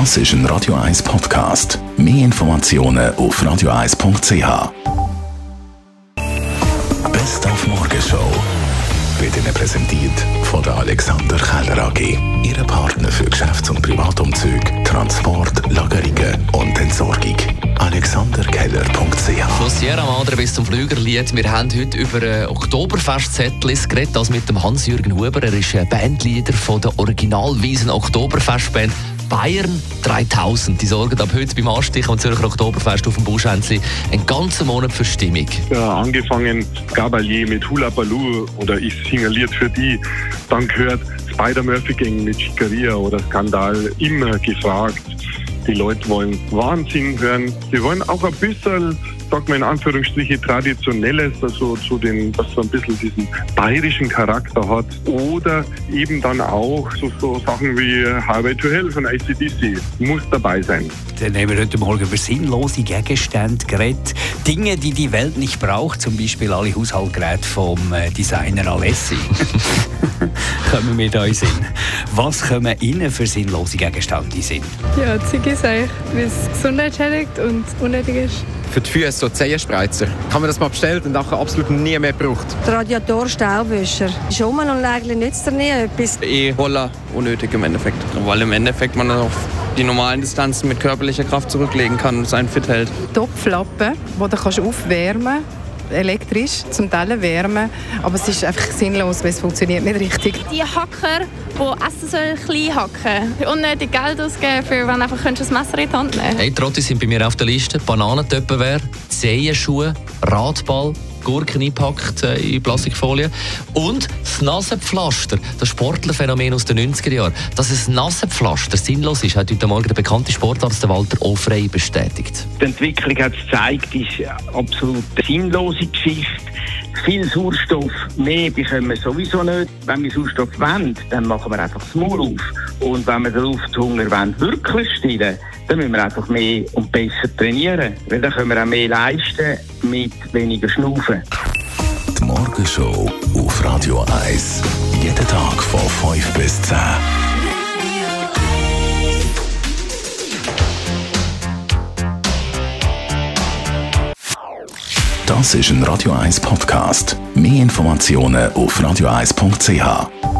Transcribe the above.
Das ist ein Radio 1 Podcast. Mehr Informationen auf radio1.ch. Best auf Morgenshow wird Ihnen präsentiert von der Alexander Keller AG. Ihre Partner für Geschäfts- und Privatumzüge, Transport, Lagerungen und Entsorgung. AlexanderKeller.ch Von Sierra Madre bis zum Flügerlied. Wir haben heute über Oktoberfest-Setlist geredet, das mit dem Hans-Jürgen Huber. Er ist Bandleader von der Oktoberfestband. Bayern 3000. Die sorgen ab heute beim Anstich am Zürcher Oktoberfest auf dem Buschhänzli einen ganzen Monat für Stimmung. Ja, angefangen Gabalier mit Hula Baloo oder Ich Lied für die. Dann gehört Spider-Murphy-Gang mit Schickeria oder Skandal immer gefragt. Die Leute wollen Wahnsinn hören. Sie wollen auch ein bisschen, sagt man in Anführungsstriche, traditionelles, also zu den, was so ein bisschen diesen bayerischen Charakter hat. Oder eben dann auch so, so Sachen wie Highway to Hell von ACDC. Muss dabei sein. Dann haben wir heute Morgen über sinnlose Gegenstände geredet. Dinge, die die Welt nicht braucht, zum Beispiel alle Haushaltsgeräte vom äh, Designer Alessi. kommen wir da in Sinn. Was kommen Ihnen für sinnlose Gegenstände in Sinn? Ja, Ziggis eigentlich, weil es Gesundheit schädigt und unnötig ist. Für die Füße so Zehenspreizer. Kann man das mal bestellt und nachher absolut nie mehr braucht. Der Radiator-Staubwischer. Schon mal und eigentlich nützt er nie etwas. E-Roller unnötig im Endeffekt. Weil im Endeffekt man auf die normalen Distanzen mit körperlicher Kraft zurücklegen kann und sein fit hält. Topflappen, die du kannst aufwärmen kannst elektrisch, zum Teil wärmen, aber es ist einfach sinnlos, weil es funktioniert nicht richtig. Die Hacker, die Essen sollen klein hacken. Unnötig Geld ausgeben, für wenn du einfach ein Messer in die Hand nehmen Hey, Trottis sind bei mir auf der Liste. Bananentöppenwehr, Zehenschuhe, Radball, Gurken eingepackt äh, in Plastikfolie und das Nasenpflaster, das Sportlerphänomen aus den 90er Jahren. Dass ein Nasenpflaster sinnlos ist, hat heute Morgen der bekannte Sportarzt Walter Ofrey bestätigt. Die Entwicklung hat gezeigt, ist absolut sinnlose Geschichte. Viel Sauerstoff mehr bekommen wir sowieso nicht. Wenn wir Sauerstoff wollen, dann machen wir einfach das Maul auf. Und wenn wir den Lufthunger wollen, wirklich stillen, dann müssen wir einfach mehr und besser trainieren. Weil dann können wir auch mehr leisten mit weniger Schnaufen. Die Morgenshow auf Radio 1. Jeden Tag von 5 bis 10. Das ist ein Radio 1 Podcast. Mehr Informationen auf radio1.ch.